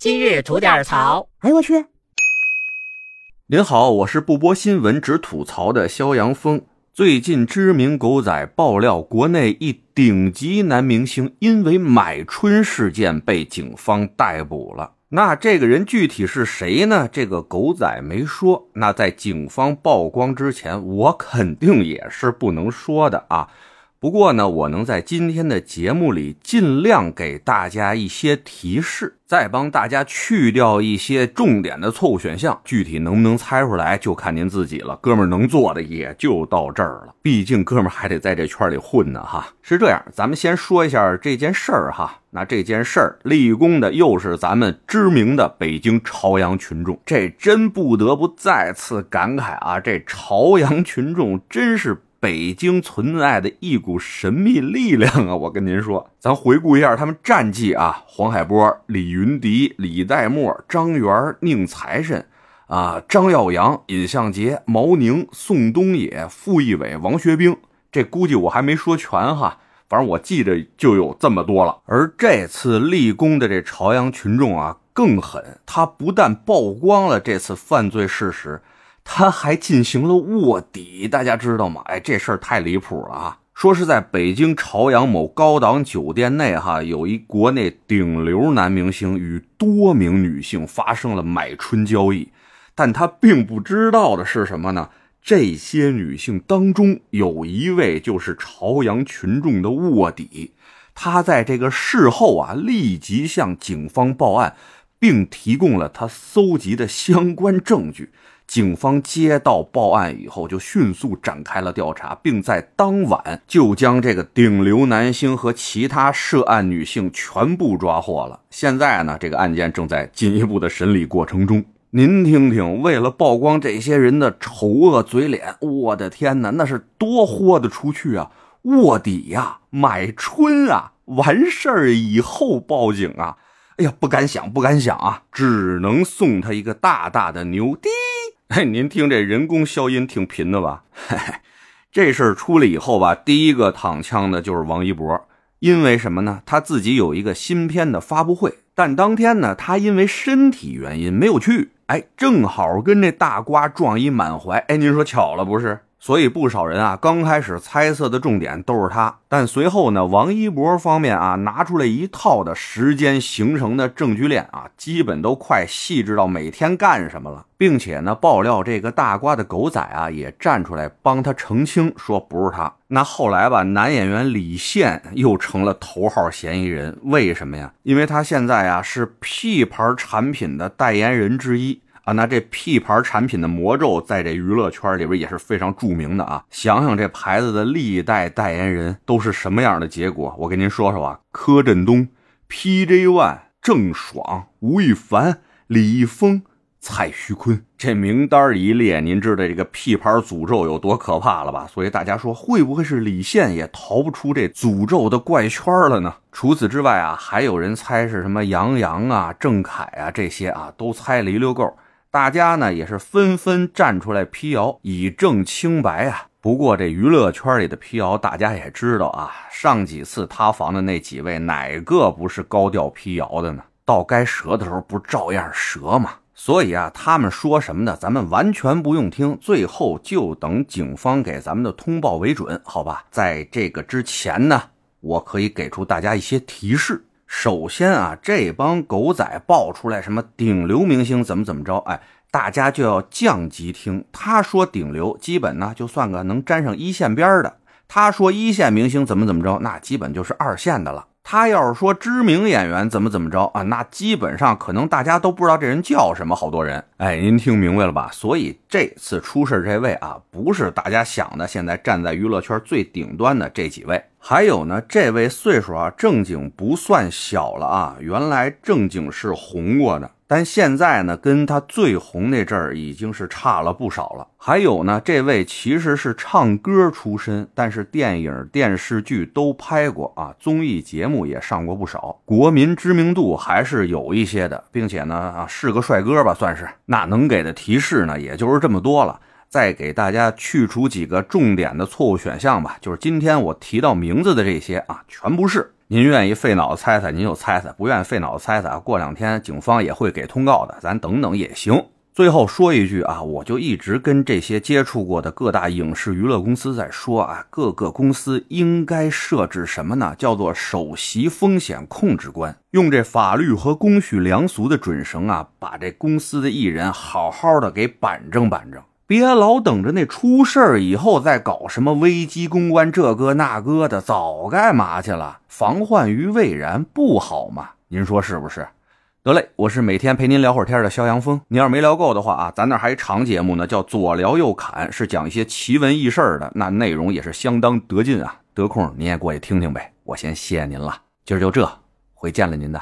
今日吐点槽。哎呦我去！您好，我是不播新闻只吐槽的肖阳峰。最近知名狗仔爆料，国内一顶级男明星因为买春事件被警方逮捕了。那这个人具体是谁呢？这个狗仔没说。那在警方曝光之前，我肯定也是不能说的啊。不过呢，我能在今天的节目里尽量给大家一些提示，再帮大家去掉一些重点的错误选项。具体能不能猜出来，就看您自己了。哥们儿能做的也就到这儿了，毕竟哥们儿还得在这圈里混呢哈。是这样，咱们先说一下这件事儿哈。那这件事儿立功的又是咱们知名的北京朝阳群众，这真不得不再次感慨啊，这朝阳群众真是。北京存在的一股神秘力量啊！我跟您说，咱回顾一下他们战绩啊：黄海波、李云迪、李代沫、张元、宁财神，啊，张耀扬、尹相杰、毛宁、宋冬野、傅艺伟、王学兵。这估计我还没说全哈，反正我记着就有这么多了。而这次立功的这朝阳群众啊，更狠，他不但曝光了这次犯罪事实。他还进行了卧底，大家知道吗？哎，这事儿太离谱了啊！说是在北京朝阳某高档酒店内，哈，有一国内顶流男明星与多名女性发生了买春交易，但他并不知道的是什么呢？这些女性当中有一位就是朝阳群众的卧底，他在这个事后啊，立即向警方报案，并提供了他搜集的相关证据。警方接到报案以后，就迅速展开了调查，并在当晚就将这个顶流男星和其他涉案女性全部抓获了。现在呢，这个案件正在进一步的审理过程中。您听听，为了曝光这些人的丑恶嘴脸，我的天哪，那是多豁得出去啊！卧底呀，买春啊，完事儿以后报警啊！哎呀，不敢想，不敢想啊！只能送他一个大大的牛逼。哎，您听这人工消音挺频的吧？嘿嘿，这事儿出来以后吧，第一个躺枪的就是王一博，因为什么呢？他自己有一个新片的发布会，但当天呢，他因为身体原因没有去。哎，正好跟这大瓜撞一满怀。哎，您说巧了不是？所以不少人啊，刚开始猜测的重点都是他，但随后呢，王一博方面啊，拿出来一套的时间形成的证据链啊，基本都快细致到每天干什么了，并且呢，爆料这个大瓜的狗仔啊，也站出来帮他澄清，说不是他。那后来吧，男演员李现又成了头号嫌疑人，为什么呀？因为他现在啊，是 P 牌产品的代言人之一。啊，那这 P 牌产品的魔咒在这娱乐圈里边也是非常著名的啊！想想这牌子的历代代言人都是什么样的结果，我跟您说说啊：柯震东、PJ One、郑爽、吴亦凡、李易峰、蔡徐坤，这名单一列，您知道这个 P 牌诅咒有多可怕了吧？所以大家说，会不会是李现也逃不出这诅咒的怪圈了呢？除此之外啊，还有人猜是什么杨洋啊、郑恺啊这些啊，都猜了一溜够。大家呢也是纷纷站出来辟谣，以证清白啊。不过这娱乐圈里的辟谣，大家也知道啊。上几次塌房的那几位，哪个不是高调辟谣的呢？到该折的时候，不照样折吗？所以啊，他们说什么呢，咱们完全不用听，最后就等警方给咱们的通报为准，好吧？在这个之前呢，我可以给出大家一些提示。首先啊，这帮狗仔爆出来什么顶流明星怎么怎么着，哎，大家就要降级听。他说顶流，基本呢就算个能沾上一线边的；他说一线明星怎么怎么着，那基本就是二线的了。他要是说知名演员怎么怎么着啊，那基本上可能大家都不知道这人叫什么。好多人，哎，您听明白了吧？所以这次出事这位啊，不是大家想的现在站在娱乐圈最顶端的这几位。还有呢，这位岁数啊，正经不算小了啊，原来正经是红过的，但现在呢，跟他最红那阵儿已经是差了不少了。还有呢，这位其实是唱歌出身，但是电影、电视剧都拍过啊，综艺节目也上过不少，国民知名度还是有一些的，并且呢，啊，是个帅哥吧，算是。那能给的提示呢，也就是这么多了。再给大家去除几个重点的错误选项吧，就是今天我提到名字的这些啊，全不是。您愿意费脑子猜猜，您就猜猜；不愿意费脑子猜猜啊，过两天警方也会给通告的，咱等等也行。最后说一句啊，我就一直跟这些接触过的各大影视娱乐公司在说啊，各个公司应该设置什么呢？叫做首席风险控制官，用这法律和公序良俗的准绳啊，把这公司的艺人好好的给板正板正，别老等着那出事儿以后再搞什么危机公关这个那个的，早干嘛去了？防患于未然不好吗？您说是不是？得嘞，我是每天陪您聊会儿天的肖阳峰。你要是没聊够的话啊，咱那还一长节目呢，叫左聊右侃，是讲一些奇闻异事的，那内容也是相当得劲啊。得空您也过去听听呗。我先谢谢您了，今儿就这，回见了您的。